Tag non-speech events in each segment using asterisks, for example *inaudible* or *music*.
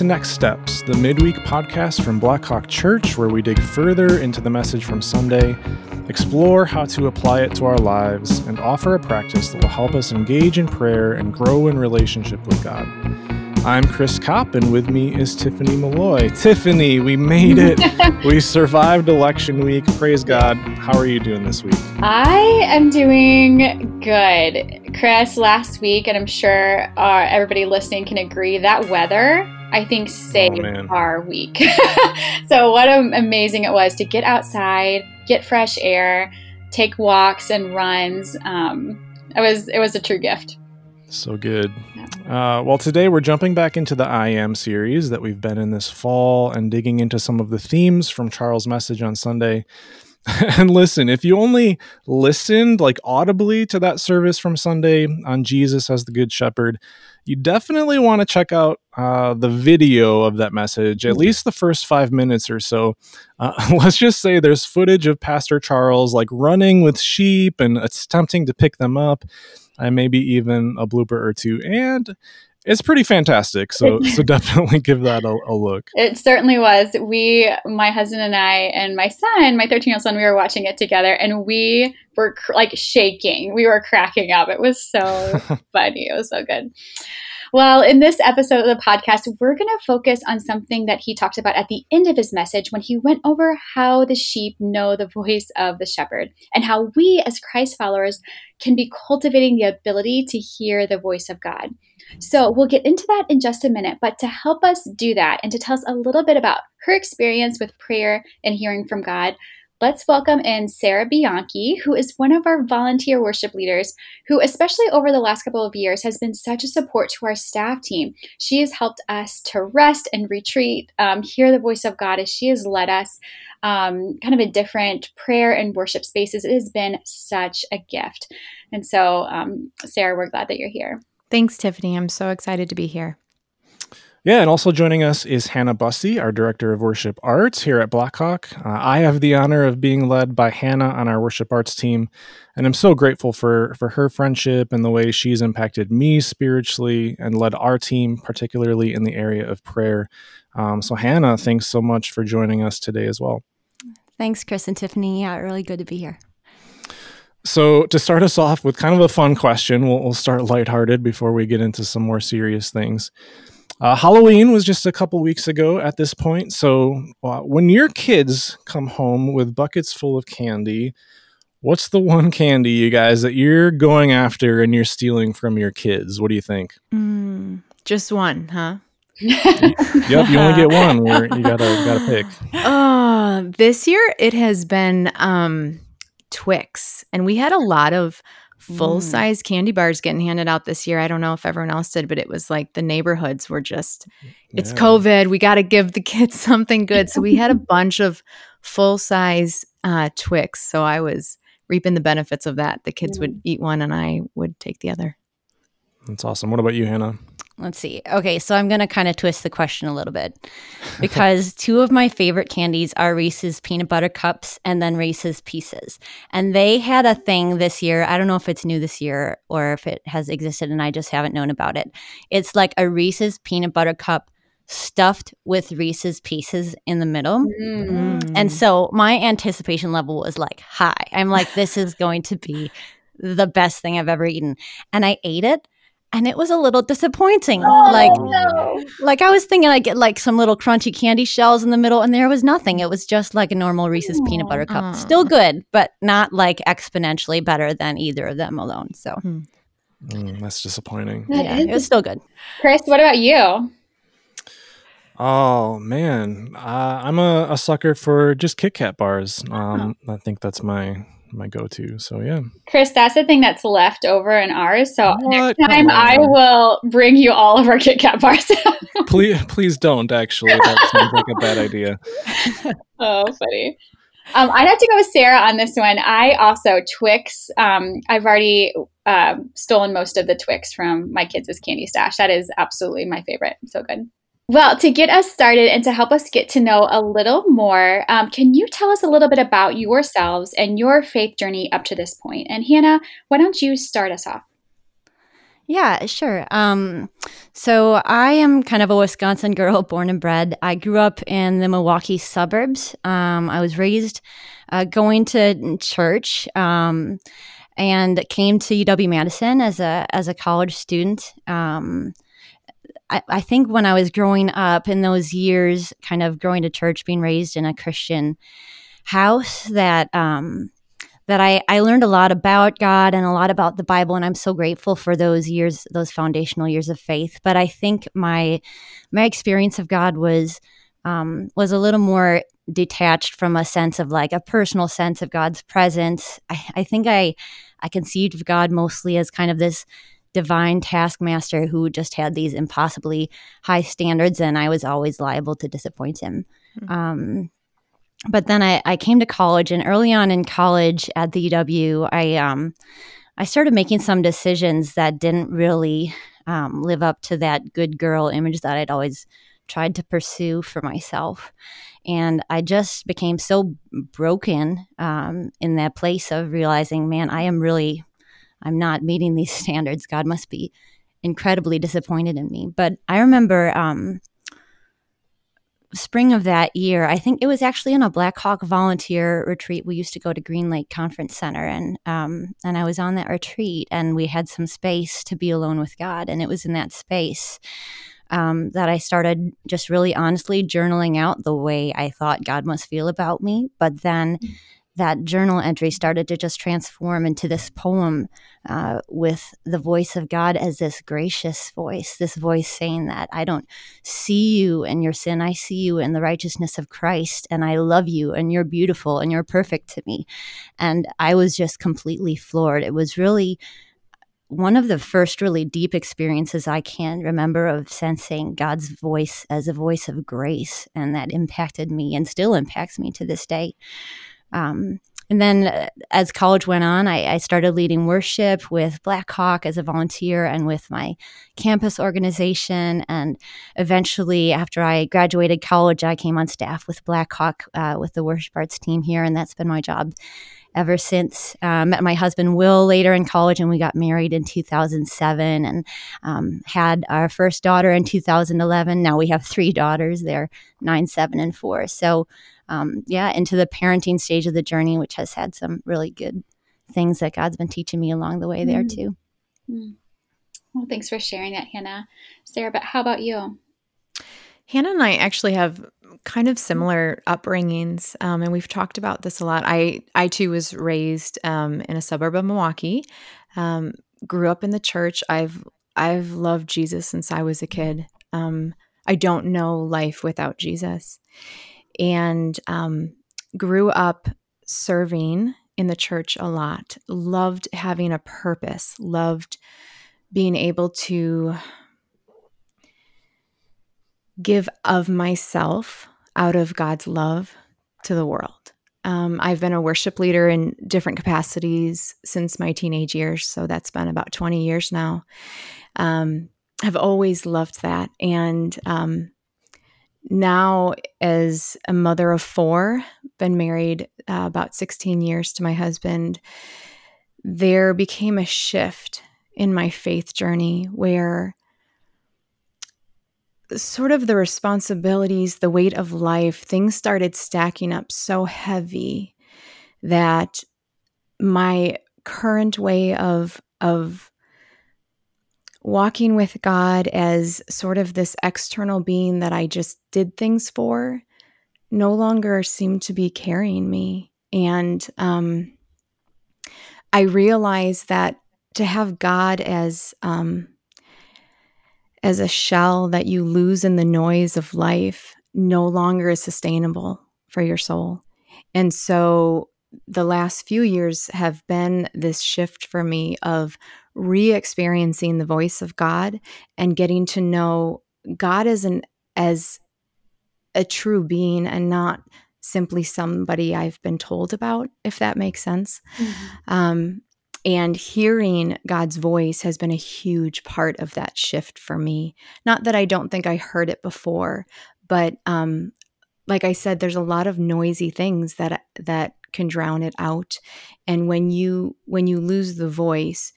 To Next Steps, the midweek podcast from Blackhawk Church, where we dig further into the message from Sunday, explore how to apply it to our lives, and offer a practice that will help us engage in prayer and grow in relationship with God. I'm Chris Kopp, and with me is Tiffany Malloy. Tiffany, we made it. *laughs* we survived election week. Praise God. How are you doing this week? I am doing good. Chris, last week, and I'm sure uh, everybody listening can agree, that weather, I think, saved Oh, our week. *laughs* so, what am- amazing it was to get outside, get fresh air, take walks and runs. Um, it was it was a true gift. So good. Uh, well, today we're jumping back into the I Am series that we've been in this fall and digging into some of the themes from Charles' message on Sunday. *laughs* and listen, if you only listened like audibly to that service from Sunday on Jesus as the Good Shepherd, you definitely want to check out uh, the video of that message, at least the first five minutes or so. Uh, *laughs* let's just say there's footage of Pastor Charles like running with sheep and attempting to pick them up and maybe even a blooper or two. And it's pretty fantastic. So *laughs* so definitely give that a, a look. It certainly was. We, my husband and I, and my son, my 13 year old son, we were watching it together and we were cr- like shaking. We were cracking up. It was so *laughs* funny. It was so good. Well, in this episode of the podcast, we're going to focus on something that he talked about at the end of his message when he went over how the sheep know the voice of the shepherd and how we, as Christ followers, can be cultivating the ability to hear the voice of God. So we'll get into that in just a minute. But to help us do that and to tell us a little bit about her experience with prayer and hearing from God, let's welcome in Sarah Bianchi, who is one of our volunteer worship leaders, who, especially over the last couple of years, has been such a support to our staff team. She has helped us to rest and retreat, um, hear the voice of God as she has led us um, kind of in different prayer and worship spaces. It has been such a gift. And so, um, Sarah, we're glad that you're here. Thanks, Tiffany. I'm so excited to be here. Yeah, and also joining us is Hannah Busse, our Director of Worship Arts here at Blackhawk. Uh, I have the honor of being led by Hannah on our Worship Arts team, and I'm so grateful for for her friendship and the way she's impacted me spiritually and led our team, particularly in the area of prayer. Um, so, Hannah, thanks so much for joining us today as well. Thanks, Chris and Tiffany. Yeah, really good to be here. So, to start us off with kind of a fun question, we'll, we'll start lighthearted before we get into some more serious things. Uh, Halloween was just a couple weeks ago at this point. So, uh, when your kids come home with buckets full of candy, what's the one candy, you guys, that you're going after and you're stealing from your kids? What do you think? Mm, just one, huh? Yep, you only get one. Where you gotta gotta pick. *laughs* Oh, this year it has been um, Twix, and we had a lot of full size candy bars getting handed out this year. I don't know if everyone else did, but it was like the neighborhoods were just, it's Yeah. COVID. We got to give the kids *laughs* something good. So we had a *laughs* bunch of full size uh, Twix. So I was reaping the benefits of that. The kids would eat one, and I would take the other. That's awesome. What about you, Hannah? Let's see. Okay, so I'm going to kind of twist the question a little bit because *laughs* two of my favorite candies are Reese's peanut butter cups and then Reese's pieces. And they had a thing this year. I don't know if it's new this year or if it has existed and I just haven't known about it. It's like a Reese's peanut butter cup stuffed with Reese's pieces in the middle. Mm. And so my anticipation level was like high. I'm like, this is going to be the best thing I've ever eaten. And I ate it and it was a little disappointing. like no. like I was thinking I'd get like some little crunchy candy shells in the middle, and there was nothing. It was just like a normal Reese's peanut butter cup. Aw. Still good, but not like exponentially better than either of them alone. So Mm, that's disappointing. That yeah, is it was still good. Chris, what about you? Oh man, uh, I'm a, a sucker for just Kit Kat bars. Um, I think that's my my go-to. So yeah. Chris, that's the thing that's left over in ours. So What? next time I will bring you all of our Kit Kat bars. *laughs* please please don't actually that sounds like a bad idea *laughs* oh, funny. Um, I'd have to go with Sarah on this one. I also Twix. Um, I've already um, stolen most of the Twix from my kids' candy stash. That is absolutely my favorite. So good. Well, to get us started and to help us get to know a little more, um, can you tell us a little bit about yourselves and your faith journey up to this point? And Hannah, why don't you start us off? Yeah, sure. Um, so I am kind of a Wisconsin girl, *laughs* born and bred. I grew up in the Milwaukee suburbs. Um, I was raised uh, going to church um, and came to UW Madison as a as a college student. Um, I, I think when I was growing up in those years, kind of going to church, being raised in a Christian house, that um, that I, I learned a lot about God and a lot about the Bible, and I'm so grateful for those years, those foundational years of faith. But I think my my experience of God was um, was a little more detached from a sense of like a personal sense of God's presence. I, I think I I conceived of God mostly as kind of this divine taskmaster who just had these impossibly high standards, and I was always liable to disappoint him. Mm-hmm. Um, but then I, I came to college, and early on in college at the UW, I um, I started making some decisions that didn't really um, live up to that good girl image that I'd always tried to pursue for myself. And I just became so broken um, in that place of realizing, man, I am really, I'm not meeting these *laughs* standards. God must be incredibly disappointed in me. But I remember um, spring of that year, I think it was actually in a Blackhawk volunteer retreat. We used to go to Green Lake Conference Center, and um, and I was on that retreat, and we had some space to be alone with God, and it was in that space um, that I started just really honestly journaling out the way I thought God must feel about me, but then. Mm-hmm that journal entry started to just transform into this poem uh, with the voice of God as this gracious voice, this voice saying that I don't see you in your sin, I see you in the righteousness of Christ, and I love you, and you're beautiful, and you're perfect to me. And I was just completely floored. It was really one of the first really deep experiences I can remember of sensing God's voice as a voice of grace, and that impacted me and still impacts me to this day. Um, and then uh, as college went on, I, I, started leading worship with Blackhawk as a volunteer and with my campus organization. And eventually, after I graduated college, I came on staff with Blackhawk uh, with the worship arts team here. And that's been my job ever since. Uh, met my husband Will later in college, and we got married in 2007 and um, had our first daughter in 2011. Now we have three daughters. They're nine, seven, and four. So um, yeah, into the parenting stage of the journey, which has had some really good things that God's been teaching me along the way there mm. too. Mm. Well, thanks for sharing that, Hannah. Sarah, but how about you? Hannah and I actually have kind of similar upbringings, um, and we've talked about this a lot. I I too was raised um, in a suburb of Milwaukee, um, grew up in the church. I've I've loved Jesus since I was a kid. Um, I don't know life without Jesus, and um, grew up serving in the church a lot. Loved having a purpose. Loved being able to give of myself out of God's love to the world. Um, I've been a worship leader in different capacities since my teenage years, so that's been about 20 years now. Um, I've always loved that. And um, now as a mother of four been married uh, about 16 years to my husband there became a shift in my faith journey where sort of the responsibilities the weight of life things started stacking up so heavy that my current way of of walking with God as sort of this external being that I just did things for no longer seemed to be carrying me. And um, I realized that to have God as um, as a shell that you lose in the noise of life no longer is sustainable for your soul. And so the last few years have been this shift for me of re experiencing the voice of God and getting to know God as an as a true being and not simply somebody I've been told about, if that makes sense. Mm-hmm. Um, and hearing God's voice has been a huge part of that shift for me. Not that I don't think I heard it before, but um, like I said, there's a lot of noisy things that that can drown it out. And when you when you lose the voice,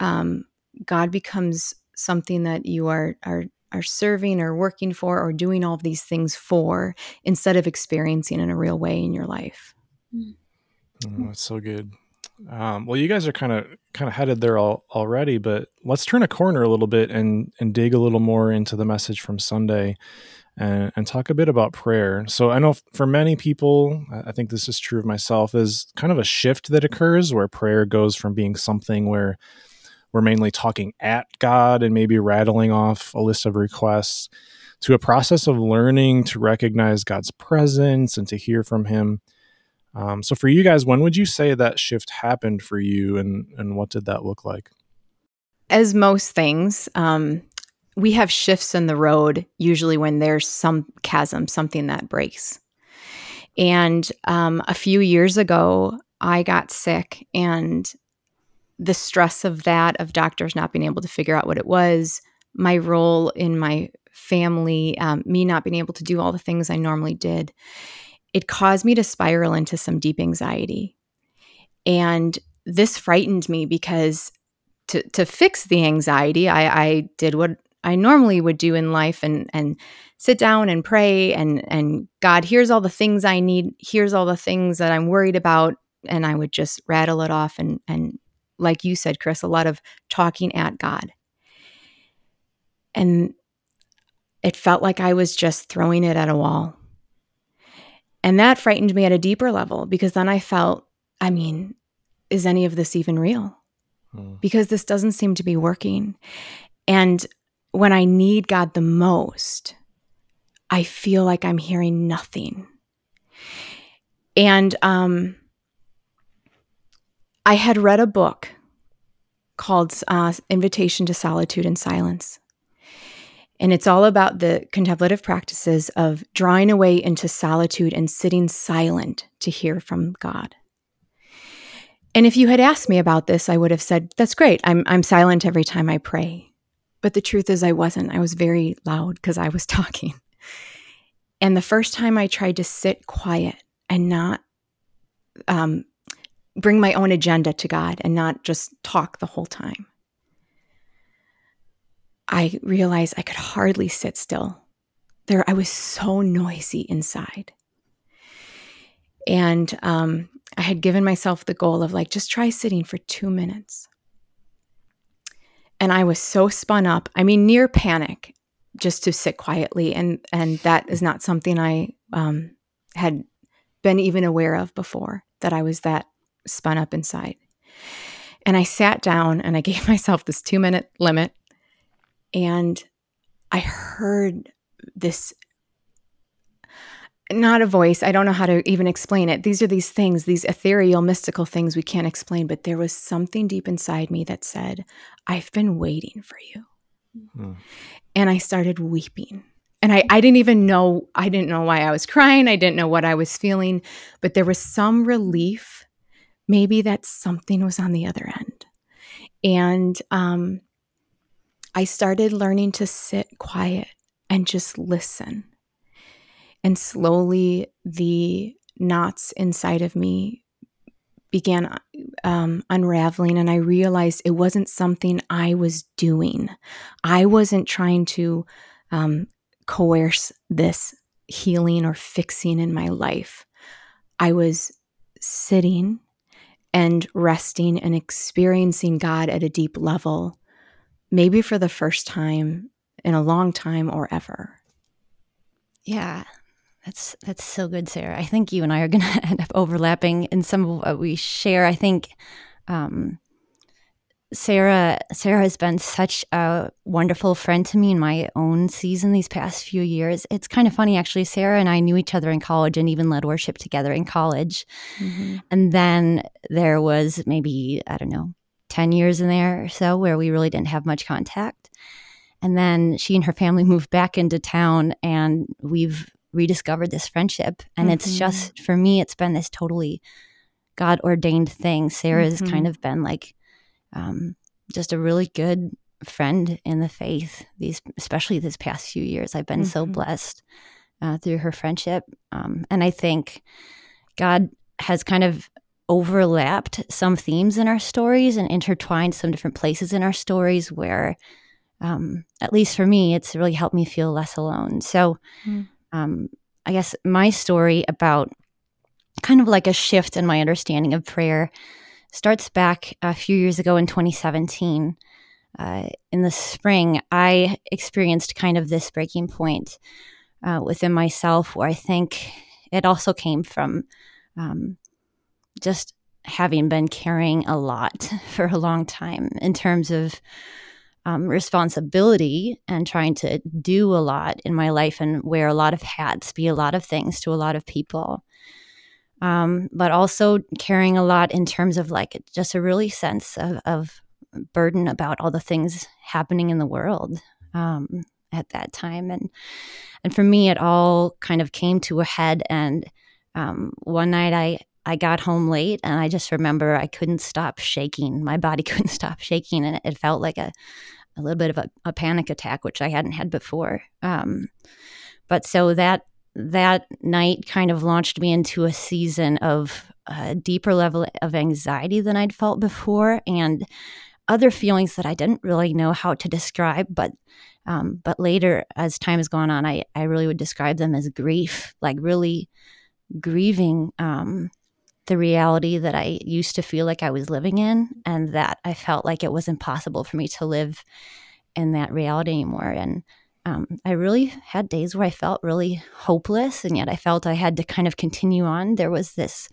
um, God becomes something that you are are are serving or working for or doing all of these things for instead of experiencing in a real way in your life. Oh, that's so good. Um, well, you guys are kind of kind of headed there all, already, but let's turn a corner a little bit and and dig a little more into the message from Sunday, and, and talk a bit about prayer. So I know for many people, I think this is true of myself, is kind of a shift that occurs where prayer goes from being something where we're mainly talking at God and maybe rattling off a list of requests to a process of learning to recognize God's presence and to hear from Him. Um, so for you guys, when would you say that shift happened for you, and and what did that look like? As most things, um, we have shifts in the road usually when there's some chasm, something that breaks. And um, a few years ago, I got sick, and the stress of that, of doctors not being able to figure out what it was, my role in my family, um, me not being able to do all the things I normally did, it caused me to spiral into some deep anxiety. And this frightened me because to, to fix the anxiety, I, I did what I normally would do in life and, and sit down and pray and, and God, here's all the things I need. Here's all the things that I'm worried about. And I would just rattle it off and, and like you said, Chris, a lot of talking at God. And it felt like I was just throwing it at a wall. And that frightened me at a deeper level because then I felt, I mean, is any of this even real? Hmm. Because this doesn't seem to be working. And when I need God the most, I feel like I'm hearing nothing. And um, I had read a book called uh, Invitation to Solitude and Silence. And it's all about the contemplative practices of drawing away into solitude and sitting silent to hear from God. And if you had asked me about this, I would have said, That's great. I'm, I'm silent every time I pray. But the truth is, I wasn't. I was very loud because I was *laughs* talking. And the first time I tried to sit quiet and not um, bring my own agenda to God and not just talk the whole time, I realized I could hardly sit still. There, I was so noisy inside. And um, I had given myself the goal of like, just try sitting for two minutes. And I was so spun up, I mean, near panic, just to sit quietly. And, and that is not something I um, had been even aware of before, that I was that spun up inside. And I sat down and I gave *laughs* myself this two minute limit and I heard this not a voice. I don't know how to even explain it. These are these things, these ethereal, mystical things we can't explain, but there was something deep inside me that said, I've been waiting for you. Hmm. And I started weeping. And I, I didn't even know, I didn't know why I was crying. I didn't know what I was feeling, but there was some relief, maybe that something was on the other end. And um, I started learning to sit quiet and just listen. And slowly, the knots inside of me began um, unraveling, and I realized it wasn't something I was doing. I wasn't trying to um, coerce this healing or fixing in my life. I was sitting and resting and experiencing God at a deep level maybe for the first time in a long time or ever. Yeah. That's that's so good, Sarah. I think you and I are going *laughs* to end up overlapping in some of what we share. I think um, Sarah Sarah has been such a wonderful friend to me in my own season these past few years. It's kind of funny actually. Sarah and I knew each other in college and even led worship together in college. Mm-hmm. And then there was maybe I don't know 10 years in there or so where we really didn't have much contact. And then she and her family *laughs* moved back into town and we've rediscovered this friendship. And mm-hmm. it's just, for me, it's been this totally God ordained thing. Sarah's mm-hmm. kind of been like um, just a really good friend in the faith, these, especially this past few years. I've been mm-hmm. so blessed uh, through her friendship. Um, and I think God has kind of overlapped some themes in our stories and intertwined some different places in our stories where um, at least for me it's really helped me feel less alone so mm. Um, i guess my story about kind of like a shift in my understanding of prayer starts back a few years ago in 2017 uh, in the spring i experienced kind of this breaking point uh, within myself where i think it also came from um, just having been carrying a lot *laughs* for a long time in terms of um, responsibility and trying to do a lot in my life and wear a lot of hats, be a lot of things to a lot of people. Um, but also carrying a lot in terms of like just a really sense of, of burden about all the things happening in the world um, at that time. And and for me, it all kind of came to a head. And um, one night, I I got home late and I just remember I couldn't stop shaking. My body *laughs* couldn't stop shaking, and it felt like a, a little bit of a, a panic attack, which I hadn't had before. Um, but so that that night kind of launched me into a season of a deeper level of anxiety than I'd felt before, and other feelings that I didn't really know how to describe. But um, but later, as time has gone on, I I really would describe them as grief, like really grieving um, the reality that I used to feel like I was living in, and that I felt like it was impossible for me to live in that reality anymore. And um, I really had days where I felt really hopeless, and yet I felt I had to kind of continue on. There was this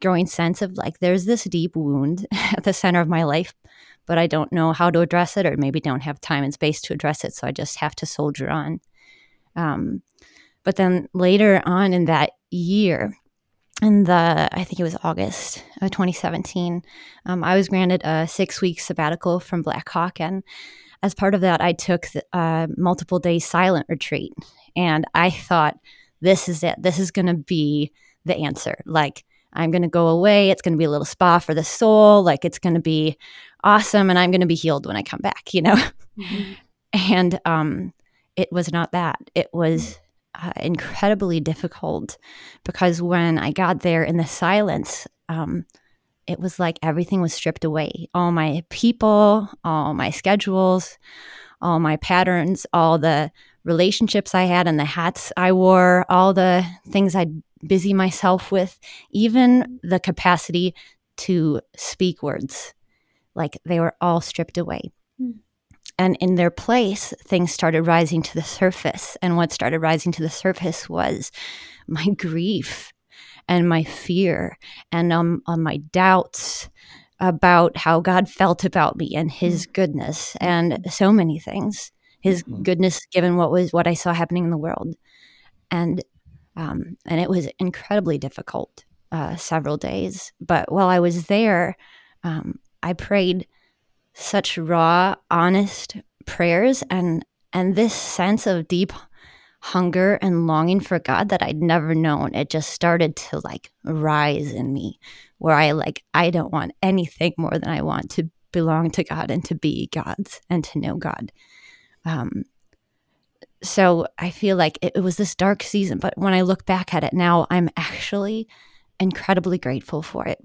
growing sense of like, there's this deep wound *laughs* at the center of my life, but I don't know how to address it, or maybe don't have time and space to address it. So I just have to soldier on. Um, but then later on in that year, in the I think it was August of 2017, um, I was granted a six week sabbatical from Blackhawk, and as part of that, I took a multiple day silent retreat, and I thought this is it. This is going to be the answer. Like I'm going to go away. It's going to be a little spa for the soul. Like it's going to be awesome, and I'm going to be healed when I come back. You know, mm-hmm. *laughs* and um, it was not that. It was uh, incredibly difficult because when I got there in the silence, um, it was like everything was stripped away. All my people, all my schedules, all my patterns, all the relationships I had and the hats I wore, all the things I'd busy myself with, even the capacity to speak words. Like they were all stripped away. And in their place, things started rising to the surface. And what started rising to the surface was my *laughs* grief and my fear and um, on my doubts about how God felt about me and his mm. goodness and so many things. His mm-hmm. goodness given what was what I saw happening in the world. And um, and it was incredibly difficult uh, several days. But while I was there, um, I prayed such raw, honest prayers and and this sense of deep hunger and longing for God that I'd never known. It just started to like rise in me where I like I don't want anything more than I want to belong to God and to be God's and to know God. Um so I feel like it, it was this dark season, but when I look back at it now, I'm actually incredibly grateful for it.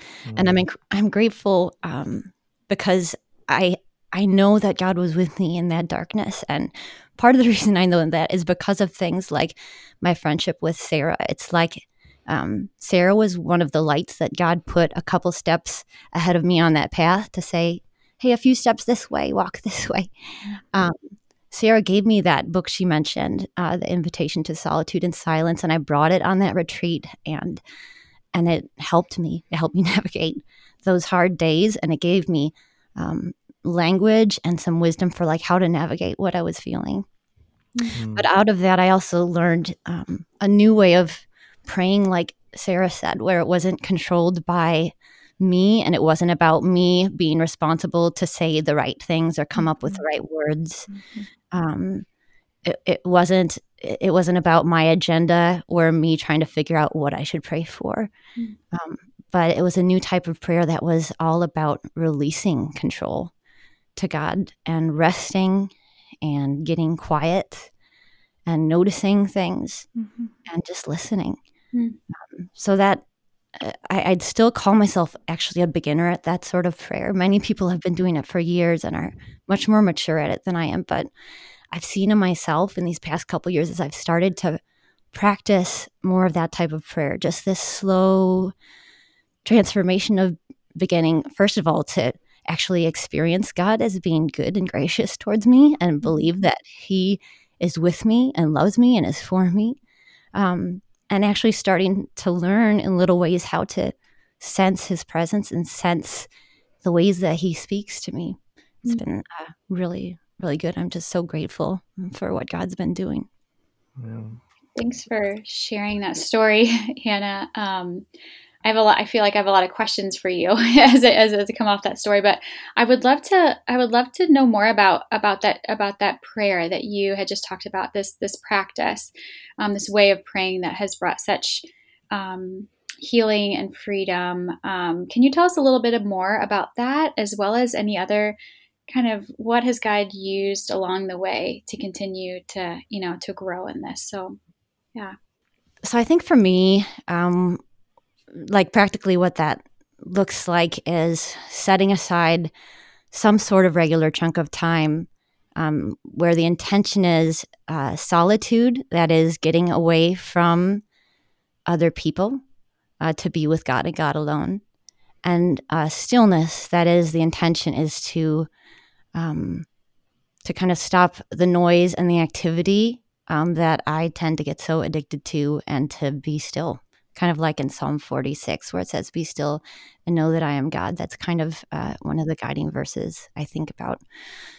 Mm-hmm. And I'm mm. inc- I'm grateful um, because I I know that God was with me in that darkness. And part of the *laughs* reason I know that is because of things like my friendship with Sarah. It's like um, Sarah was one of the lights that God put a couple steps ahead of me on that path to say, hey, a few steps this way, walk *laughs* this way. Um, Sarah gave me that book she mentioned, uh, The Invitation to Solitude and Silence, and I brought it on that retreat and and it helped me. It helped me *laughs* navigate those hard days and it gave me um, language and some wisdom for like how to navigate what I was feeling. Mm-hmm. But out of that, I also learned um, a new way of praying, like Sarah said, where it wasn't controlled by me and it wasn't about me being responsible to say the right things or come up with the mm-hmm. right words. Mm-hmm. Um, it, it wasn't it wasn't about my agenda or me trying to figure out what I should pray for. Mm. Um, but it was a new type of prayer that was all about releasing control to God and resting and getting quiet and noticing things mm-hmm. and just listening. Mm. Um, so that uh, I, would still call myself actually a beginner at that sort of prayer. Many people have been doing it for years and are much more mature at it than I am. But I've seen in myself in these past couple years as I've started to practice more of that type of prayer, just this slow transformation of beginning, first of all, to actually experience God as being good and gracious towards me and believe that He is with me and loves me and is for me. Um, and actually starting to learn in little ways how to sense his presence and sense the ways that he speaks to me. It's mm-hmm. been uh, really, really good. I'm just so grateful for what God's been doing. Yeah. Thanks for sharing that story, *laughs* Hannah. Um, I have a lot. I feel like I have a lot of questions for you *laughs* as it, as it come off that story. But I would love to. I would love to know more about about that about that prayer that you had just talked about. This this practice, um, this way of praying that has brought such um, healing and freedom. Um, can you tell us a little bit more about that, as well as any other kind of what has God used along the way to continue to you know to grow in this? So, yeah. So I think for me, um, like practically what that looks like is setting aside some sort of regular chunk of time um, where the intention is uh, solitude, that is, getting away from other people uh, to be with God and God alone, and uh, stillness, that is, the intention is to um, to kind of stop the noise and the activity um, that I tend to get so addicted to, and to be still kind of like in Psalm 46, where it says, Be still and know that I am God. That's kind of uh, one of the guiding verses I think about.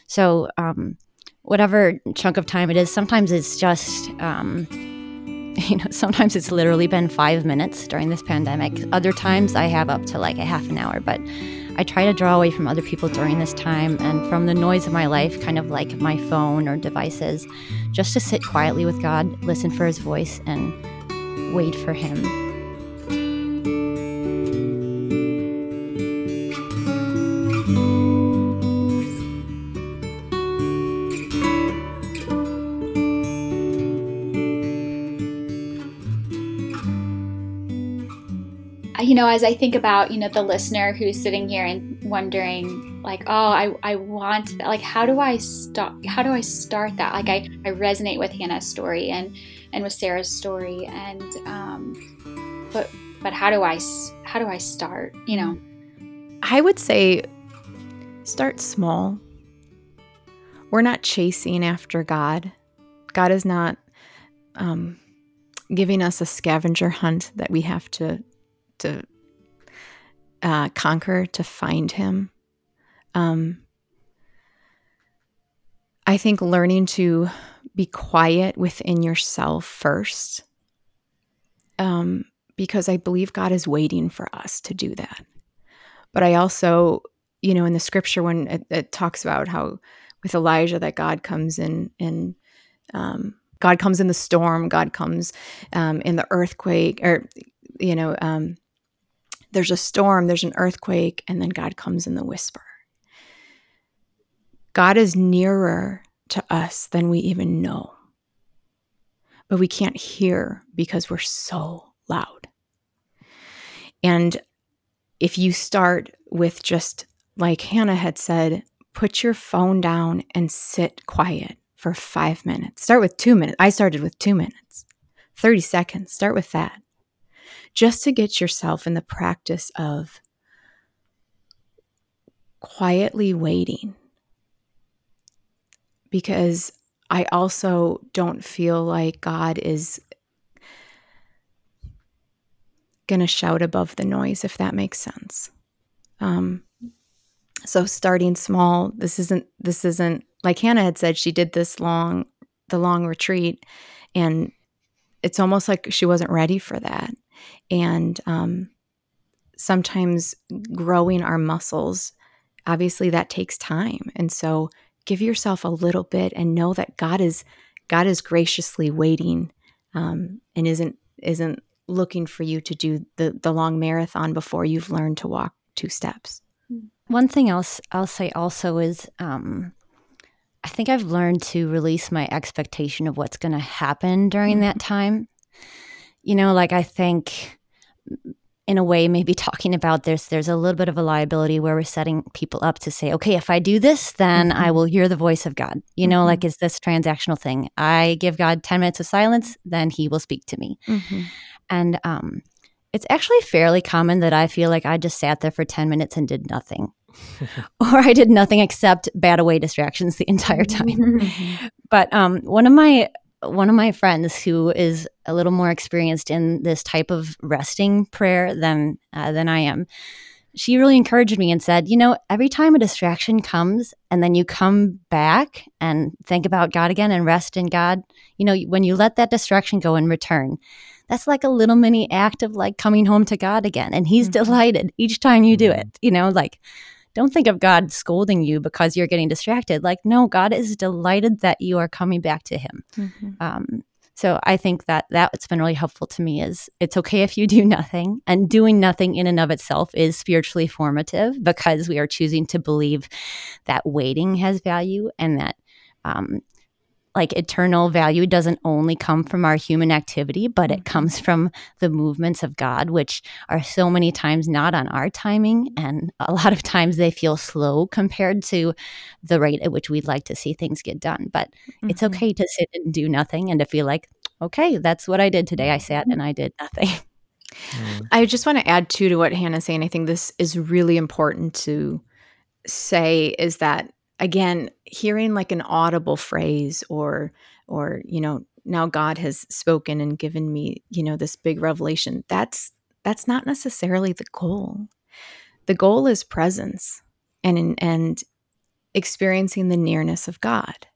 So, um, whatever chunk of time it is, sometimes it's just, um, *laughs* you know, sometimes it's literally been five minutes during this pandemic. Other times I have up to like a half an hour, but I try to draw away from other people during this time and from the noise of my life, kind of like my phone or devices, just to sit quietly with God, listen for his voice, and wait for him. You know, as I think about, you know, the listener who's sitting here and wondering, like, oh, I, I want. Like, how do I stop? How do I start that? Like, I, I resonate with Hannah's story and and with Sarah's story, and um, but but how do I how do I start? You know, I would say start small. We're not chasing after God. God is not um, giving us a scavenger hunt that we have to to uh, conquer to find him. Um, I think learning to be quiet within yourself first, um, because I believe God is waiting for us to do that. But I also, you know, in the scripture when it, it talks about how with Elijah that God comes in and um, God comes in the storm, God comes um, in the earthquake, or you know, um, there's a storm, there's an earthquake, and then God comes in the whisper. God is nearer to us than we even know. But we can't hear because we're so loud. And if you start with just like Hannah had said, put your phone down and sit quiet for five minutes. Start with two minutes. I started with two minutes, 30 seconds. Start with that just to get yourself in the practice of quietly waiting. Because I also don't feel like God is going to shout above the noise, if that makes sense. Um, so starting small, this isn't, this isn't like Hannah had said, she did this long, the long retreat, and it's almost like she wasn't ready for that and um, sometimes growing our muscles obviously that takes time. And so give yourself a little bit and know that god is god is graciously waiting um, and isn't isn't looking for you to do the the long marathon before you've learned to walk two steps. One thing else i'll say also is um, i think i've learned to release my expectation of what's going to happen during mm-hmm. that time you know, like I think in a way maybe *laughs* talking about this there's a little bit of a liability where we're setting people up to say okay if i do this then mm-hmm. i will hear the voice of god you know mm-hmm. like is this transactional thing i give god 10 minutes of silence then he will speak to me mm-hmm. and um it's actually fairly common that i feel like i just sat there for 10 minutes and did nothing *laughs* or i did nothing except bat away distractions the entire time mm-hmm. but um one of my one of my friends who is a little more experienced in this type of resting prayer than uh, than I am. She really encouraged me and said, "You know, every time a distraction comes and then you come back and think about God again and rest in God, you know, when you let that distraction go and return, that's like a little mini act of like coming home to God again and he's mm-hmm. delighted each time you do it. You know, like don't think of God scolding you because you're getting distracted. Like, no, God is delighted that you are coming back to Him. Mm-hmm. Um, so I think that that's been really helpful to me. Is it's okay if you do *laughs* nothing, and doing nothing in and of itself is spiritually formative because we are choosing to believe that waiting has value and that um, like eternal value doesn't only come from our human activity, but it comes mm-hmm. from the movements of God, which are so many times not on our timing. And a lot of times they feel slow compared to the rate at which we'd like to see things get done. But mm-hmm. it's okay to sit and do nothing and to feel like, okay, that's what I did today. I sat and I did nothing. *laughs* Mm. I just want to add too to what Hannah's saying. I think this is really important to say is that again hearing like an audible phrase or or you know now god has spoken and given me you know this big revelation that's that's not necessarily the goal the goal is presence and and experiencing the nearness of god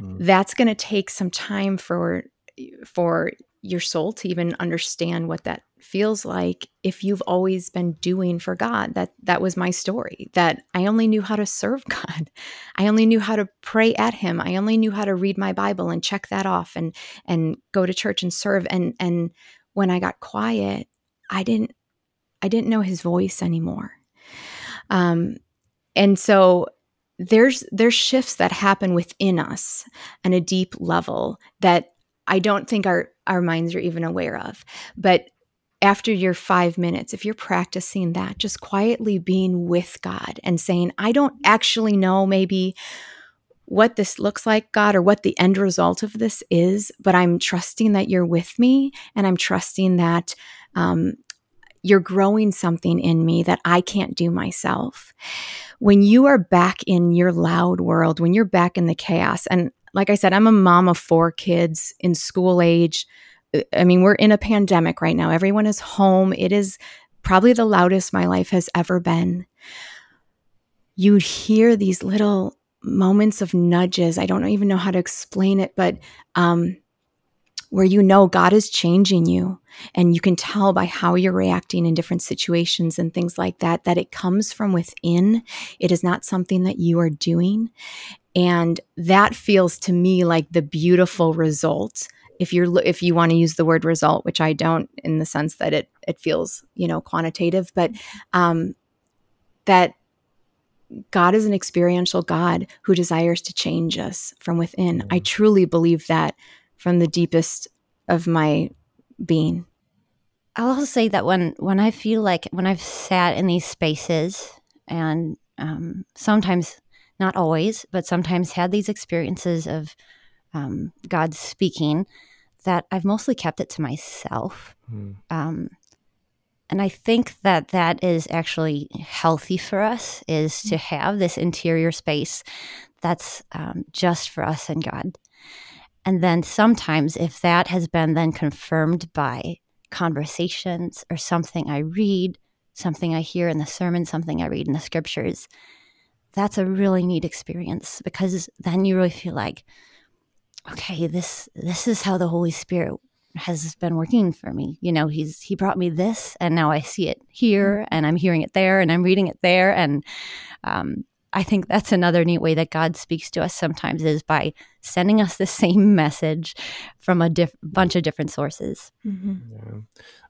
mm. that's going to take some time for for your soul to even understand what that feels like if you've always been doing for God. That that was my story. That I only knew how to serve *laughs* God. I only knew how to pray at him. I only knew how to read my Bible and check that off and and go to church and serve and and when I got quiet, I didn't I didn't know his voice anymore. Um and so there's there's shifts that happen within us on a deep level that I don't think our our minds are even aware of. But after your five minutes, if you're practicing that, just quietly being with God and saying, I don't actually know maybe what this looks like, God, or what the end result of this is, but I'm trusting that you're with me and I'm trusting that um, you're growing something in me that I can't do myself. When you are back in your loud world, when you're back in the chaos, and like I said, I'm a mom of four kids in school age. I mean, we're in a pandemic right now. Everyone is home. It is probably the loudest my life has ever been. You'd hear these little moments of nudges. I don't even know how to explain it, but um, where you know God is changing you and you can tell by how you're reacting in different situations and things like that that it comes from within. It is not something that you are doing. And that feels to me like the beautiful result. If you're if you want to use the word result, which I don't in the sense that it it feels, you know, quantitative, but um that God is an experiential God who desires to change us from within. I truly believe that from the deepest of my being. I'll also say that when when I feel like when I've sat in these spaces and um, sometimes not always, but sometimes had these experiences of um, God speaking, that I've mostly kept it to myself. Mm. Um, and I think that that is actually healthy for us is to have this interior space that's um, just for us and God. And then sometimes, if that has been then confirmed by conversations or something I read, something I hear in the sermon, something I read in the scriptures, that's a really neat experience because then you really feel like, okay, this this is how the Holy Spirit has been working for me. You know, he's he brought me this, and now I see it here, and I'm hearing it there, and I'm reading it there, and um, I think that's another neat way that God speaks to us sometimes is by sending us the same *laughs* message from a diff- bunch of different sources. Mm-hmm. Yeah.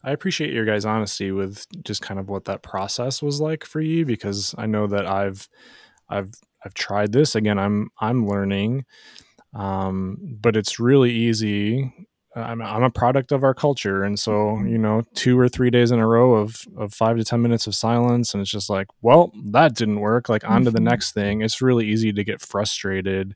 I appreciate your guys' honesty with just kind of what that process was like for you because I know that I've I've I've tried this again. I'm I'm learning, um, but it's really easy I'm, I'm a product of our culture. And so you know two or three days in a row of of five to ten minutes of silence and it's just like well that didn't work. Like on to the Mhm. next thing. It's really easy to get frustrated.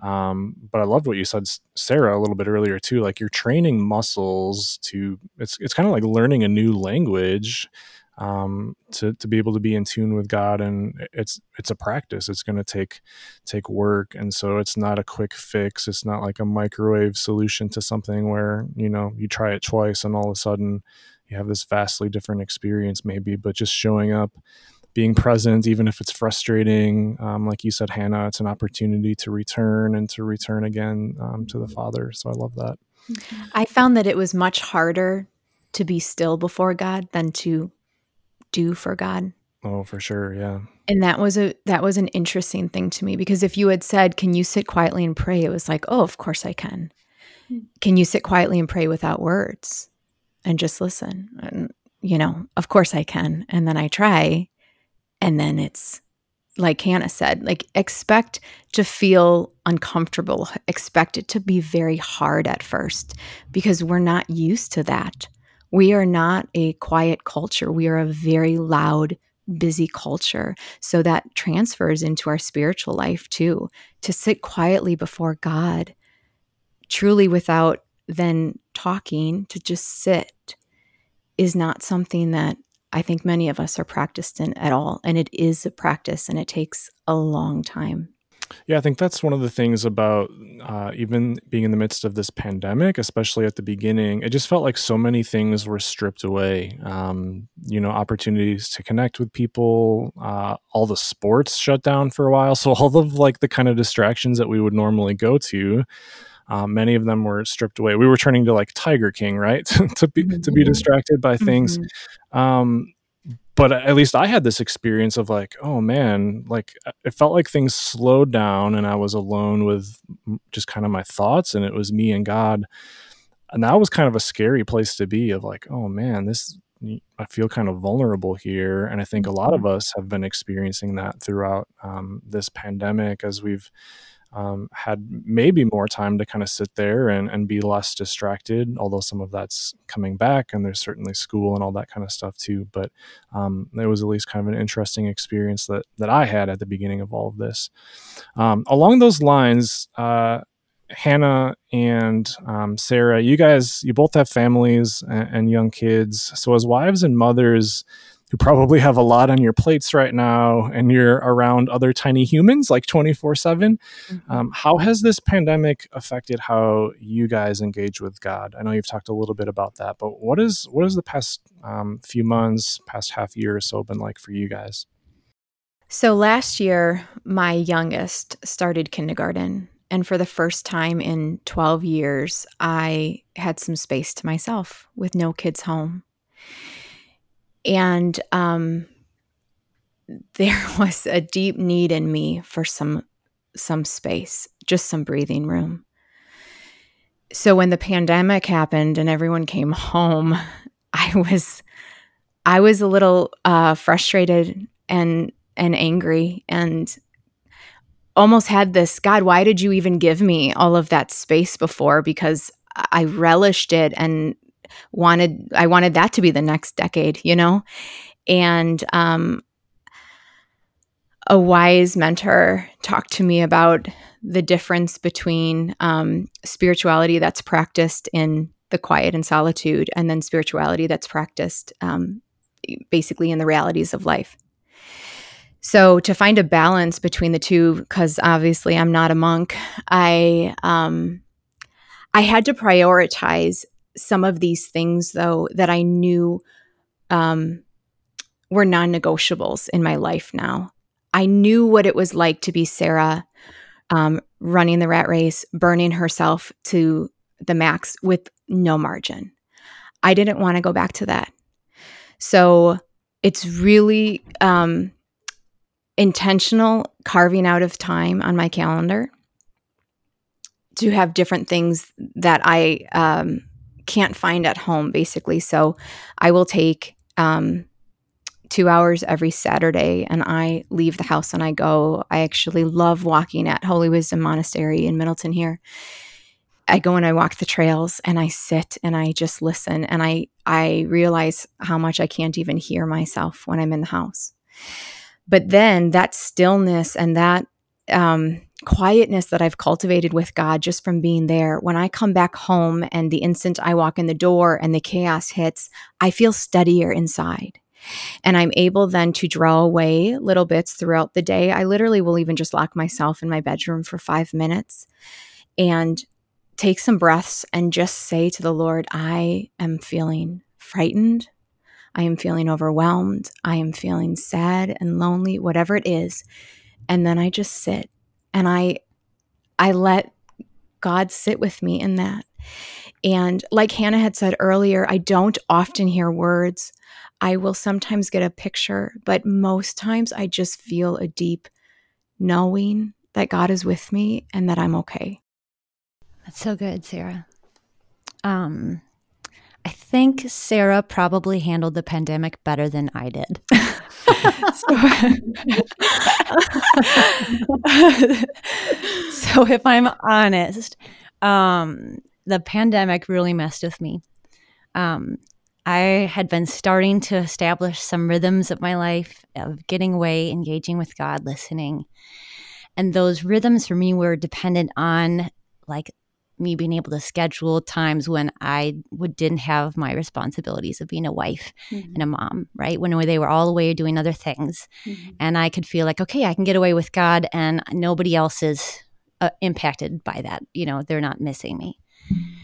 Um, but i loved what you said sarah a little bit earlier too like you're training muscles to it's it's kind of like learning a new language um, to to be able to be in tune with God, and it's it's a practice. It's going to take take work, and so it's not a quick fix. It's not like a microwave solution to something where you know you try it twice and all of a sudden you have this vastly different experience, maybe. But just showing up, being present, even if it's frustrating, um, like you said, Hannah, it's an opportunity to return and to return again um, to the Father. So I love that. I found that it was much harder to be still before God than to do for God. Oh, for sure, yeah. And that was a that was an interesting thing to me because if you had said, "Can you sit quietly and pray?" it was like, "Oh, of course I can." Hmm. Can you sit quietly and pray without words and just listen? And you know, of course I can. And then I try and then it's like Hannah said, like expect to feel uncomfortable, expect it to be very hard at first because we're not used to that. We are not a quiet culture. We are a very loud, busy culture. So that transfers into our spiritual life too. To sit quietly before God, truly without then talking, to just sit is not something that I think many of us are practiced in at all. And it is a practice and it takes a long time. Yeah, I think that's one of the things about uh, even being in the midst of this pandemic, especially at the beginning. It just felt like so many things were stripped away. Um, you know, opportunities to connect with people. Uh, all the sports shut down for a while, *laughs* so all of like the kind of distractions that we would normally go to, um, many of them were stripped away. We were turning to like Tiger King, right, *laughs* to be to be Mhm. distracted by things. Mhm. Um, but at least I had this experience of like, oh man, like uh, it felt like things slowed down and I was alone with just kind of my thoughts and it was me and God. And that was kind of a scary place to be of like, oh man, this I feel kind of vulnerable here. And I think a lot of us have been experiencing that throughout um, this pandemic as we've um, had maybe more time to kind of sit there and, and be less distracted, although some of that's coming back and there's certainly school and all that kind of stuff too. But um, it was at least kind of an interesting experience that, that I had at the beginning of all of this. Um, along those lines, uh, Hannah and um, Sarah, you guys, you both have families and, and young kids. So, as wives and mothers, who probably have a lot on your plates right now and you're around other tiny humans like 24 7 um, how has this pandemic affected how you guys engage with god i know you've talked a little bit about that but what is what has the past um, few months past half year or so been like for you guys So last year, my youngest started kindergarten. And for the first time in 12 years, I had some space to myself with no kids home. And um, there *laughs* was a deep need in me for some some space, just some breathing room. So when the pandemic happened and everyone came *laughs* home, I was I was a little uh, frustrated and and angry and almost had this God, why did you even give me all of that space before? Because I relished it and wanted I wanted that to be the next decade, you know? And um a wise mentor talked to me about the difference between um, spirituality that's practiced in the quiet and solitude, and then spirituality that's practiced um, basically in the realities of life. So to find a balance between the two, because obviously I'm not a monk, I um, I had to prioritize some of these things though that I knew um, were non-negotiables in my life now. I knew what it was like to be Sarah, um, running the rat race, burning herself to the max with no margin. I didn't want to go back to that. So it's really um, intentional carving out of time on my calendar to have different things that I um, can't find at home, basically. So I will take um, two hours every Saturday and I leave the house and I go. I actually love walking at Holy Wisdom Monastery in Middleton here. I go and I walk the trails and I sit and I just listen and I I realize how much I can't even hear myself when I'm in the house. But then that stillness and that um, quietness that I've cultivated with God just from being there, when I come back home and the instant I walk in the door and the chaos hits, I feel steadier inside. And I'm able then to draw away little bits throughout the day. I literally will even just lock myself in my bedroom for five minutes and take some breaths and just say to the Lord, I am feeling frightened. I am feeling overwhelmed. I am feeling sad and lonely, whatever it is. And then I just sit and I I let God sit with me in that. And like Hannah had said earlier, I don't often hear words. I will sometimes get a picture, but most times I just feel a deep knowing that God is with me and that I'm okay. That's so good, Sarah. Um, I think Sarah probably handled the pandemic better than I did. *laughs* so, *laughs* so, if I'm honest, um, the pandemic really messed with me. Um, I had been starting to establish some rhythms of my life of getting away, engaging with God, listening. And those rhythms for me were dependent on like me being able to schedule times when I would, didn't have my responsibilities of being a wife mm-hmm. and a mom, right? When they were all away doing other things. Mm-hmm. And I could feel like, okay, I can get away with God and nobody else is uh, impacted by that. You know, they're not missing me.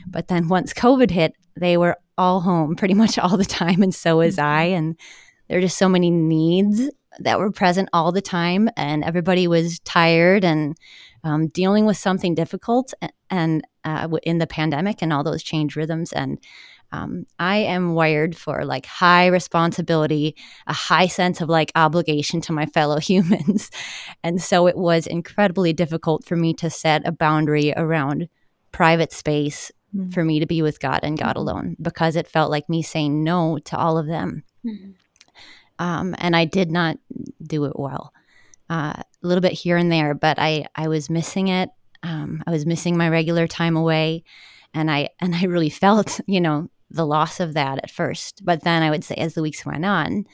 But then once COVID hit, they were all home *laughs* pretty much all the time. And so was I. Mm-hmm. And there are just so many needs that were present all the time. And everybody was tired and um, dealing with something difficult and uh, in the pandemic and all those change rhythms. And um, I am wired for like high responsibility, a high sense of like obligation to my fellow *laughs* humans. and so it was incredibly difficult for me to set a boundary around private space mm-hmm. for me to be with God and God mm-hmm. alone because it felt like me saying no to all of them. Mm-hmm. Um, and I did not do it well. Uh, a little bit here and there, but I, I was missing it. Um, I was missing my regular time away, and I and I really *laughs* felt you know the loss of that at first. But then I would say as the weeks went on,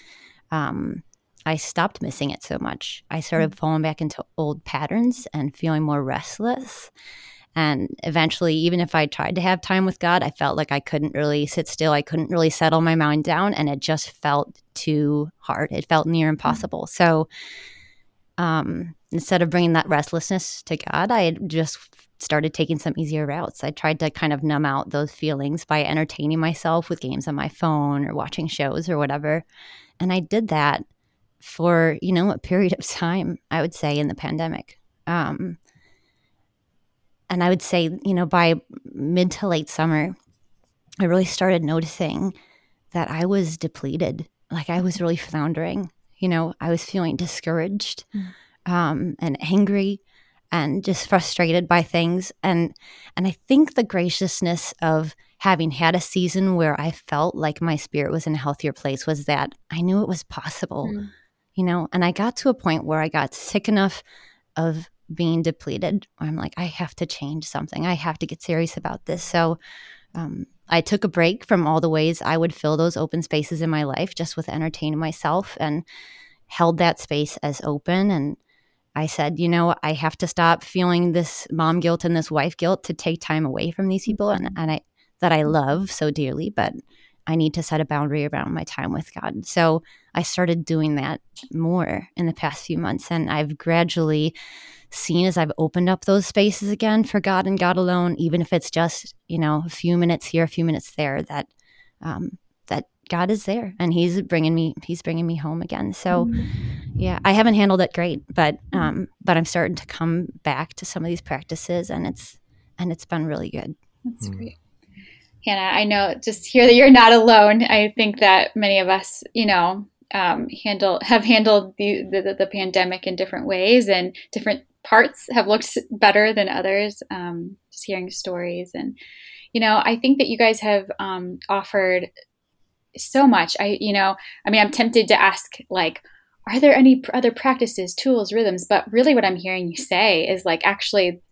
um, I stopped missing it so much. I started mm. falling back into old patterns and feeling more restless. And eventually, even if I tried to have time with God, I felt like I couldn't really sit still. I couldn't really settle my mind down, and it just felt too hard. It felt near mm. impossible. So, um, instead of bringing that restlessness to God, I had just started taking some easier routes. I tried to kind of numb out those feelings by entertaining myself with games on my phone or watching shows or whatever. And I did that for, you know, a period of time, I would say, in the pandemic. Um, and I would say, you know, by mid to late summer, I really started noticing that I was depleted. Like I was really floundering. You know, I was feeling discouraged mm. Um, and angry and just frustrated by things. And and I think the graciousness of having had a season where I felt like my spirit was in a healthier place was that I knew it was possible. Mm. You know, and I got to a point where I got sick enough of being depleted. I'm like, I have to change something. I have to get serious about this. So um, I took a break from all the ways I would fill those open spaces in my life just with entertaining myself and held that space as open. And I said, you know, I have to stop feeling this mom guilt and this wife guilt to take time away from these people and, and I that I love so dearly, but I need to set a boundary around my time with God. So I started doing that more in the past few months and I've gradually seen as I've opened up those spaces again for God and God alone, even if it's just you know a few minutes here, a few minutes there, that um, that God is there and He's bringing me He's bringing me home again. So mm-hmm. yeah, I haven't handled it great, but um, but I'm starting to come back to some of these practices, and it's and it's been really good. That's mm. great. Hannah, I know just hear that you're not alone. I think that many of us, you know, um, handle have handled the, the, the pandemic in different ways, and different parts have looked better than others. Um, just hearing stories, and you know, I think that you guys have um, offered so much. I, you know, I mean, I'm tempted to ask like, are there any other practices, tools, rhythms? But really, what I'm hearing you say is like, actually,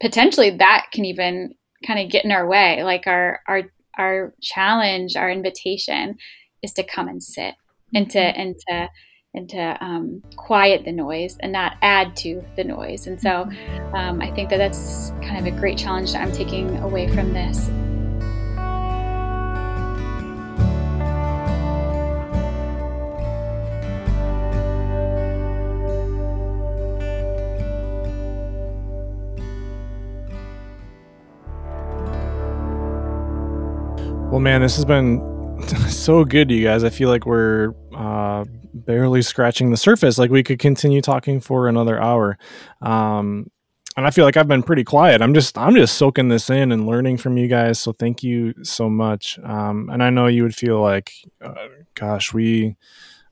potentially that can even kind of get in our way. Like our our our challenge, our invitation is to come and sit and to mm-hmm. and to and to um, quiet the noise and not add to the noise. And so um, I think that that's kind of a great challenge that I'm taking away from this. Well, man, this has been *laughs* so good, you guys. I feel like we're uh, barely scratching the surface. Like we could continue talking for another hour. Um, and I feel like I've been pretty quiet. I'm just I'm just soaking this in and learning from you guys. So thank you so much. Um, and I know you would feel like, uh, gosh, we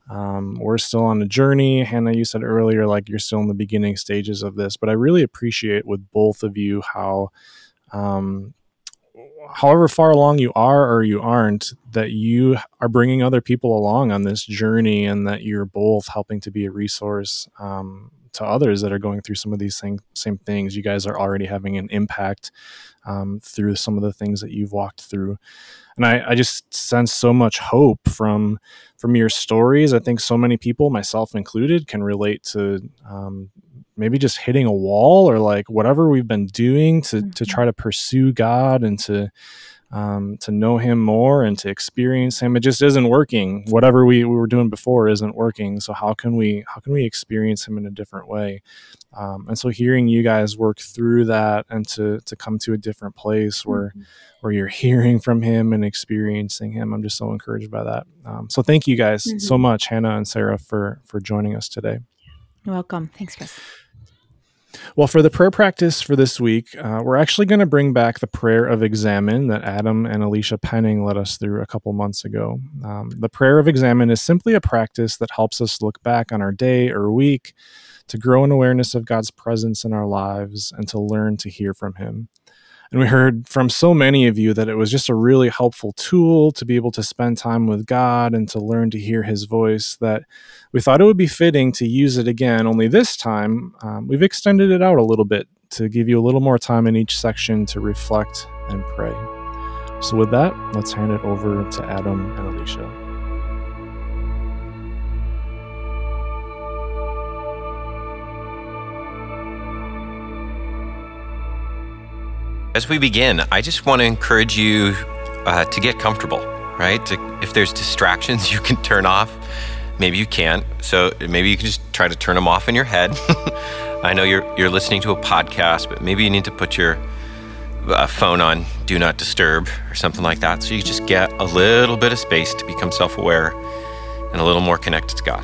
um, we're still on a journey. Hannah, you said earlier like you're still in the beginning stages of this, but I really appreciate with both of you how um, however far along you are or you aren't, that you are bringing other people along on this journey and that you're both helping to be a resource um, to others that are going through some of these same, same things. You guys are already having an impact um, through some of the things that you've walked through. And I, I just sense so much hope from from your stories. I think so many people, myself included, can relate to um, maybe just hitting a wall or like whatever we've been doing to mm-hmm. to try to pursue God and to um, to know Him more and to experience Him. It just isn't working. Whatever we, we were doing before isn't working. So how can we how can we experience Him in a different way? Um, and so hearing you guys work through that and to to come to a different place where mm-hmm. where you're hearing from Him and experiencing Him, I'm just so encouraged by that. Um, so thank you guys mm-hmm. so much, Hannah and Sarah, for for joining us today. You're welcome. Thanks, Chris. Well, for the prayer practice for this week, uh, we're actually going to bring back the prayer of examen that Adam and Alicia Penning led us through a couple months ago. Um, the prayer of examen is simply a practice that helps us look back on our day or week to grow in awareness of God's presence in our lives and to learn to hear from Him. And we heard from so many of you that it was just a really helpful tool to be able to spend time with God and to learn to hear His voice that we thought it would be fitting to use it again. Only this time, um, we've extended it out a little bit to give you a little more time in each section to reflect and pray. So, with that, let's hand it over to Adam and Alicia. As we begin, I just want to encourage you uh, to get comfortable, right? To, if there's distractions *laughs* you can turn off, maybe you can't. So maybe you can just try to turn them off in your head. *laughs* I know you're you're listening to a podcast, but maybe you need to put your uh, phone on do not disturb or something like that, so you just get a little bit of space to become self-aware and a little more connected to God.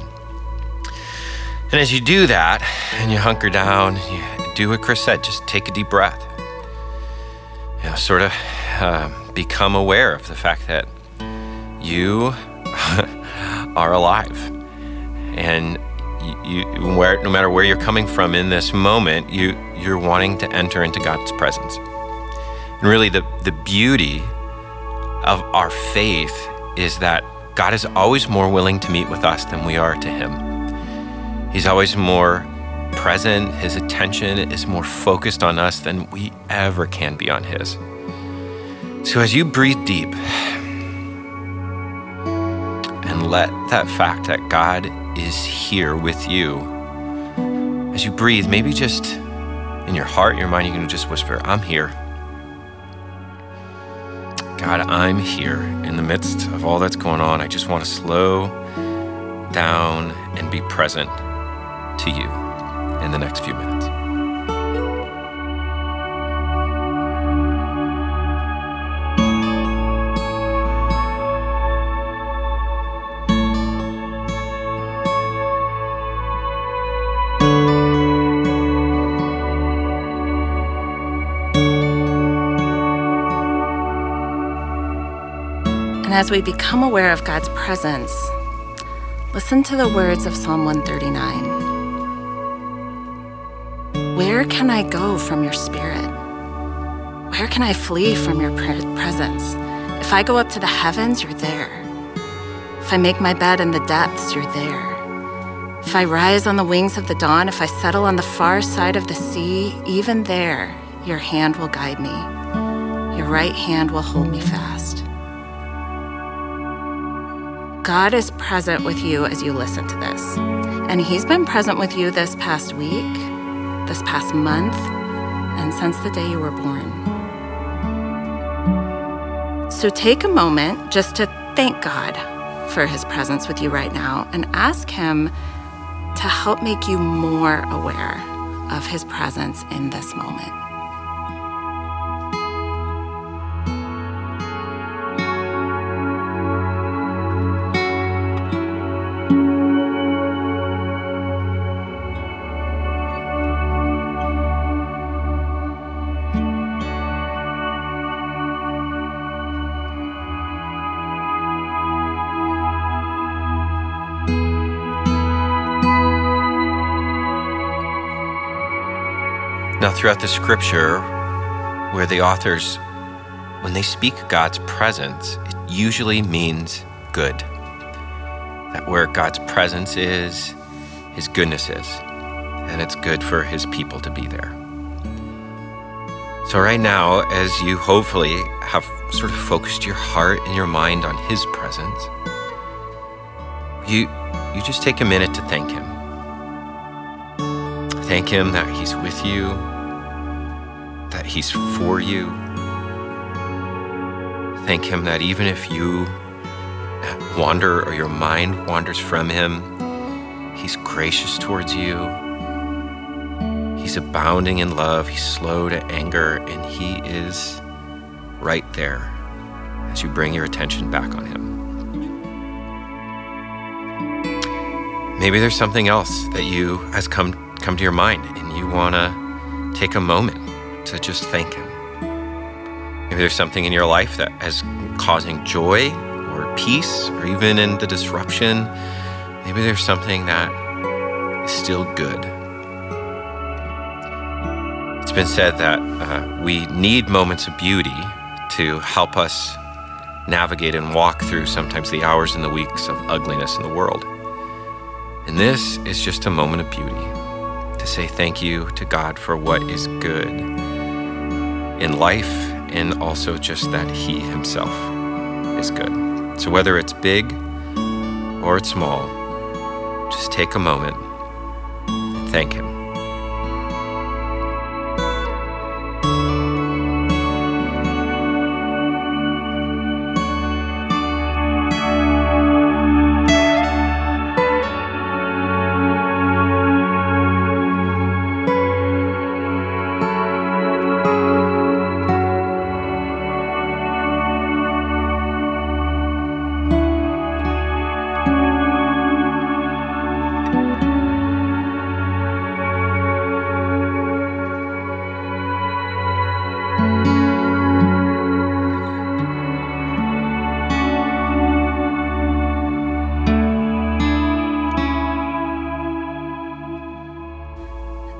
And as you do that, and you hunker down, you do what Chris said, just take a deep breath you know, sort of uh, become aware of the fact that you *laughs* are alive. And you, you, where, no matter where you're coming from in this moment, you, you're wanting to enter into God's presence. And really, the, the beauty of our faith is that God is always more willing to meet with us than we are to Him. He's always more present, his attention is more focused on us than we ever can be on his. So as you breathe deep and let that fact that God is here with you, as you breathe, maybe just in your heart, your mind, you can just whisper, I'm here. God, I'm here in the midst of all that's going on. I just want to slow down and be present to you in the next few minutes. And as we become aware of God's presence, listen to the words of Psalm 139. Where can I go from your spirit? Where can I flee from your presence? If I go up to the heavens, you're there. If I make my bed in the depths, you're there. If I rise on the wings of the dawn, if I settle on the far side of the sea, even there, your hand will guide me. your right hand will hold me fast. God is present with you as you listen to this. And He's been present with you this past week, this past month, and since the day you were born. So take a moment just to thank God for His presence with you right now and ask Him to help make you more aware of His presence in this moment. Now, throughout the scripture, where the authors, when they speak God's presence, it usually means good. That where God's presence is, His goodness is. And it's good for His people to be there. So, right now, as you hopefully have sort of focused your heart and your mind on His presence, you, you just take a minute to thank Him. Thank Him that He's with you, that He's for you. Thank Him that even if you wander or your mind wanders from Him, He's gracious towards you. He's abounding in love. He's slow to anger, and He is right there as you bring your attention back on Him. Maybe there's something else that you has come come to your mind, and you want to take a moment to just thank Him. Maybe there's something in your life that is causing joy or peace, or even in the disruption. Maybe there's something that is still good. It's been said that uh, we need moments of beauty to help us navigate and walk through sometimes the hours and the weeks of ugliness in the world. And this is just a moment of beauty to say thank you to God for what is good in life and also just that He Himself is good. So whether it's big or it's small, just take a moment and thank Him.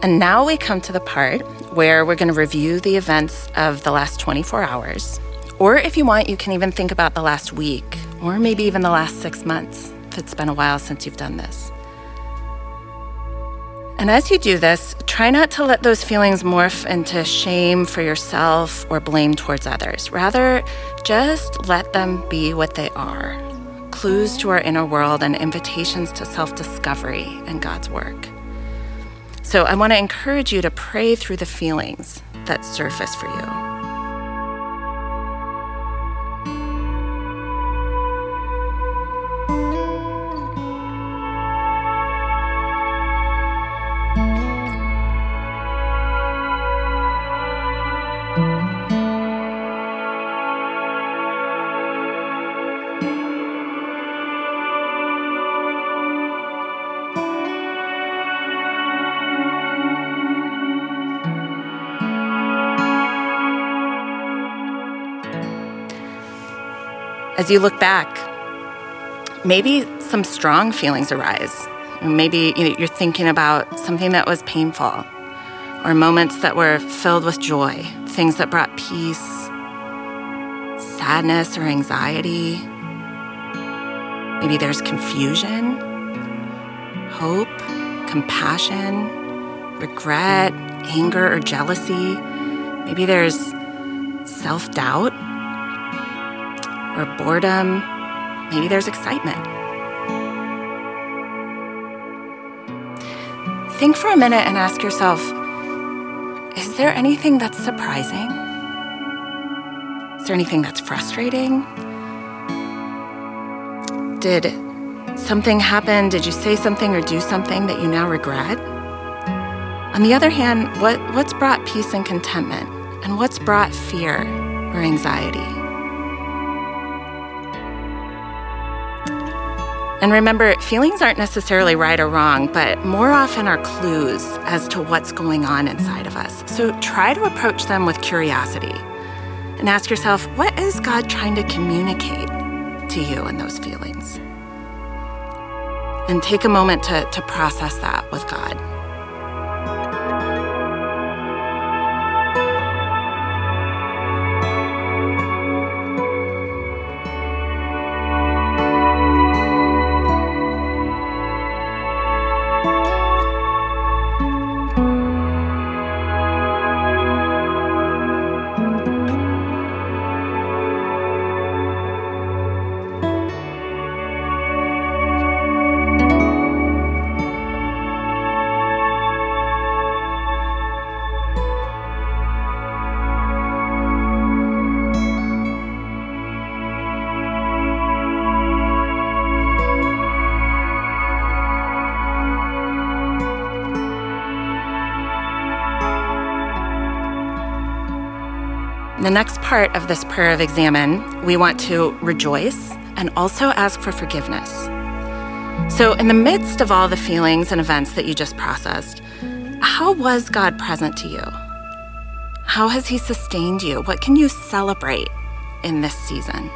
And now we come to the part where we're going to review the events of the last 24 hours. Or if you want, you can even think about the last week, or maybe even the last six months, if it's been a while since you've done this. And as you do this, try not to let those feelings morph into shame for yourself or blame towards others. Rather, just let them be what they are clues to our inner world and invitations to self discovery and God's work. So I want to encourage you to pray through the feelings that surface for you. As you look back, maybe some strong feelings arise. Maybe you're thinking about something that was painful, or moments that were filled with joy, things that brought peace, sadness, or anxiety. Maybe there's confusion, hope, compassion, regret, anger, or jealousy. Maybe there's self doubt, or boredom. Maybe there's excitement. Think for a minute and ask yourself is there anything that's surprising? Is there anything that's frustrating? Did something happen? Did you say something or do something that you now regret? On the other hand, what, what's brought peace and contentment? And what's brought fear or anxiety? And remember, feelings aren't necessarily right or wrong, but more often are clues as to what's going on inside of us. So try to approach them with curiosity and ask yourself, what is God trying to communicate to you in those feelings? And take a moment to, to process that with God. The next part of this prayer of examen, we want to rejoice and also ask for forgiveness. So, in the midst of all the feelings and events that you just processed, how was God present to you? How has He sustained you? What can you celebrate in this season?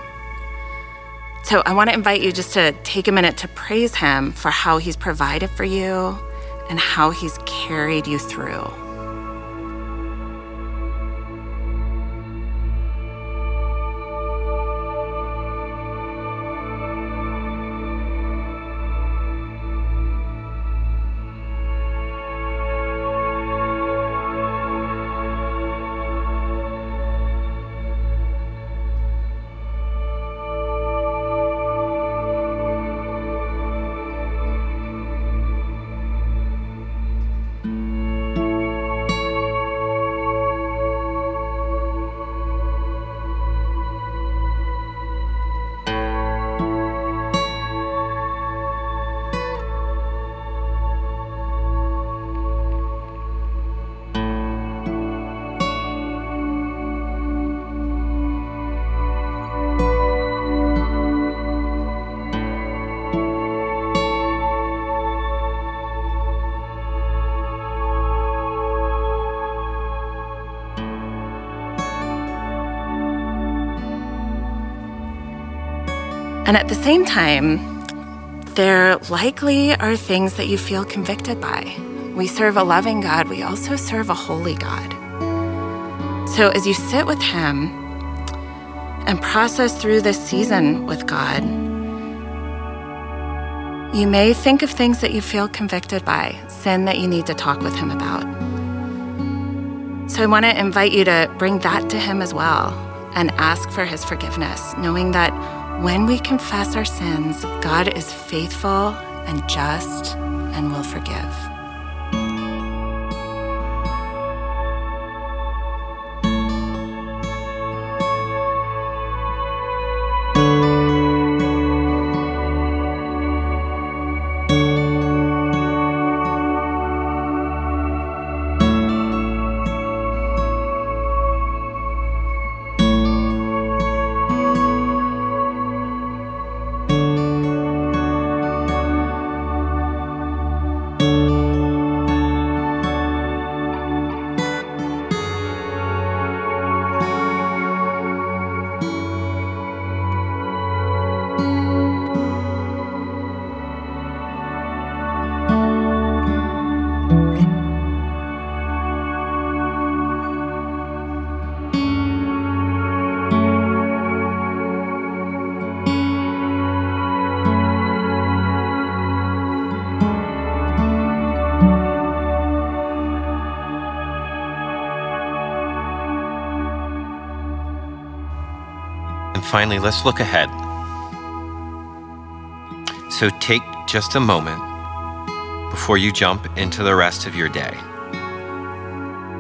So, I want to invite you just to take a minute to praise Him for how He's provided for you and how He's carried you through. And at the same time, there likely are things that you feel convicted by. We serve a loving God, we also serve a holy God. So as you sit with Him and process through this season with God, you may think of things that you feel convicted by, sin that you need to talk with Him about. So I want to invite you to bring that to Him as well and ask for His forgiveness, knowing that when we confess our sins, God is faithful and just and will forgive. Finally, let's look ahead. So take just a moment before you jump into the rest of your day.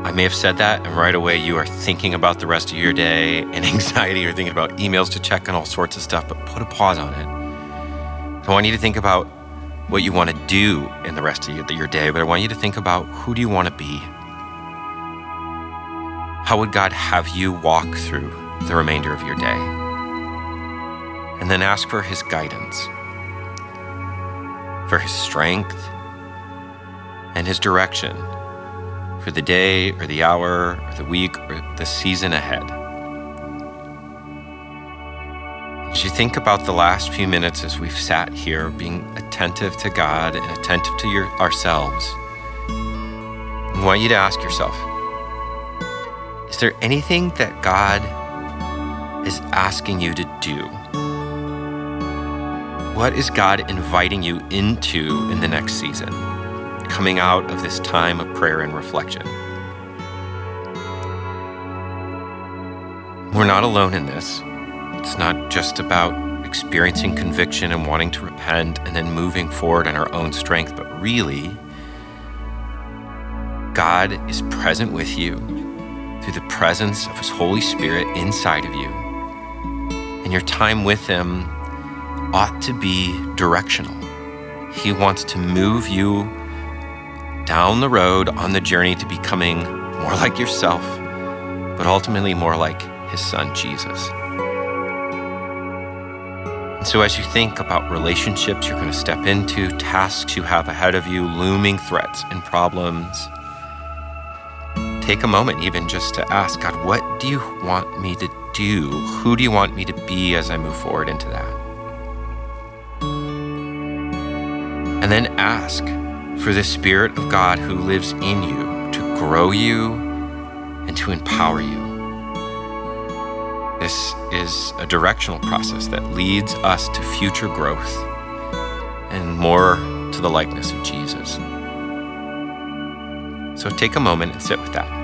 I may have said that, and right away you are thinking about the rest of your day and *laughs* anxiety. You're thinking about emails to check and all sorts of stuff, but put a pause on it. I want you to think about what you want to do in the rest of your day, but I want you to think about who do you want to be? How would God have you walk through the remainder of your day? And then ask for His guidance, for His strength, and His direction for the day or the hour or the week or the season ahead. As you think about the last few minutes as we've sat here, being attentive to God and attentive to your, ourselves, I want you to ask yourself Is there anything that God is asking you to do? What is God inviting you into in the next season, coming out of this time of prayer and reflection? We're not alone in this. It's not just about experiencing conviction and wanting to repent and then moving forward in our own strength, but really, God is present with you through the presence of His Holy Spirit inside of you. And your time with Him ought to be directional. He wants to move you down the road on the journey to becoming more *laughs* like yourself, but ultimately more like His Son, Jesus. And So, as you think about relationships you're going to step into, tasks you have ahead of you, looming threats and problems, take a moment even just to ask God, what do you want me to do? Who do you want me to be as I move forward into that? And then ask for the Spirit of God who lives in you to grow you and to empower you. This is a directional process that leads us to future growth and more to the likeness of Jesus. So take a moment and sit with that.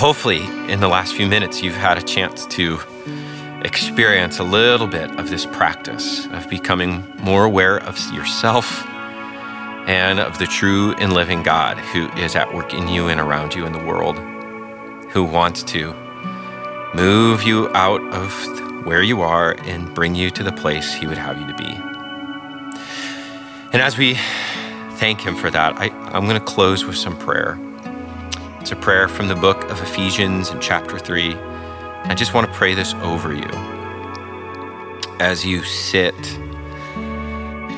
Hopefully, in the last few minutes, you've had a chance to experience a little bit of this practice of becoming more aware of yourself and of the true and living God who is at work in you and around you in the world, who wants to move you out of where you are and bring you to the place He would have you to be. And as we thank Him for that, I, I'm going to close with some prayer. It's a prayer from the book of Ephesians in chapter 3. I just want to pray this over you as you sit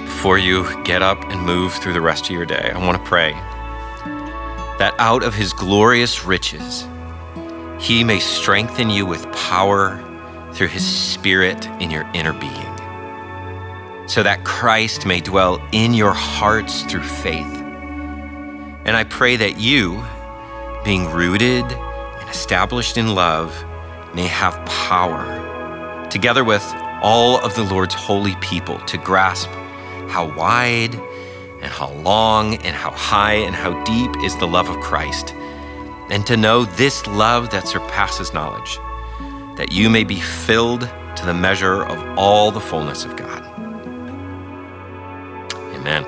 before you get up and move through the rest of your day. I want to pray that out of his glorious riches, he may strengthen you with power through his spirit in your inner being, so that Christ may dwell in your hearts through faith. And I pray that you, being rooted and established in love, may have power, together with all of the Lord's holy people, to grasp how wide and how long and how high and how deep is the love of Christ, and to know this love that surpasses knowledge, that you may be filled to the measure of all the fullness of God. Amen.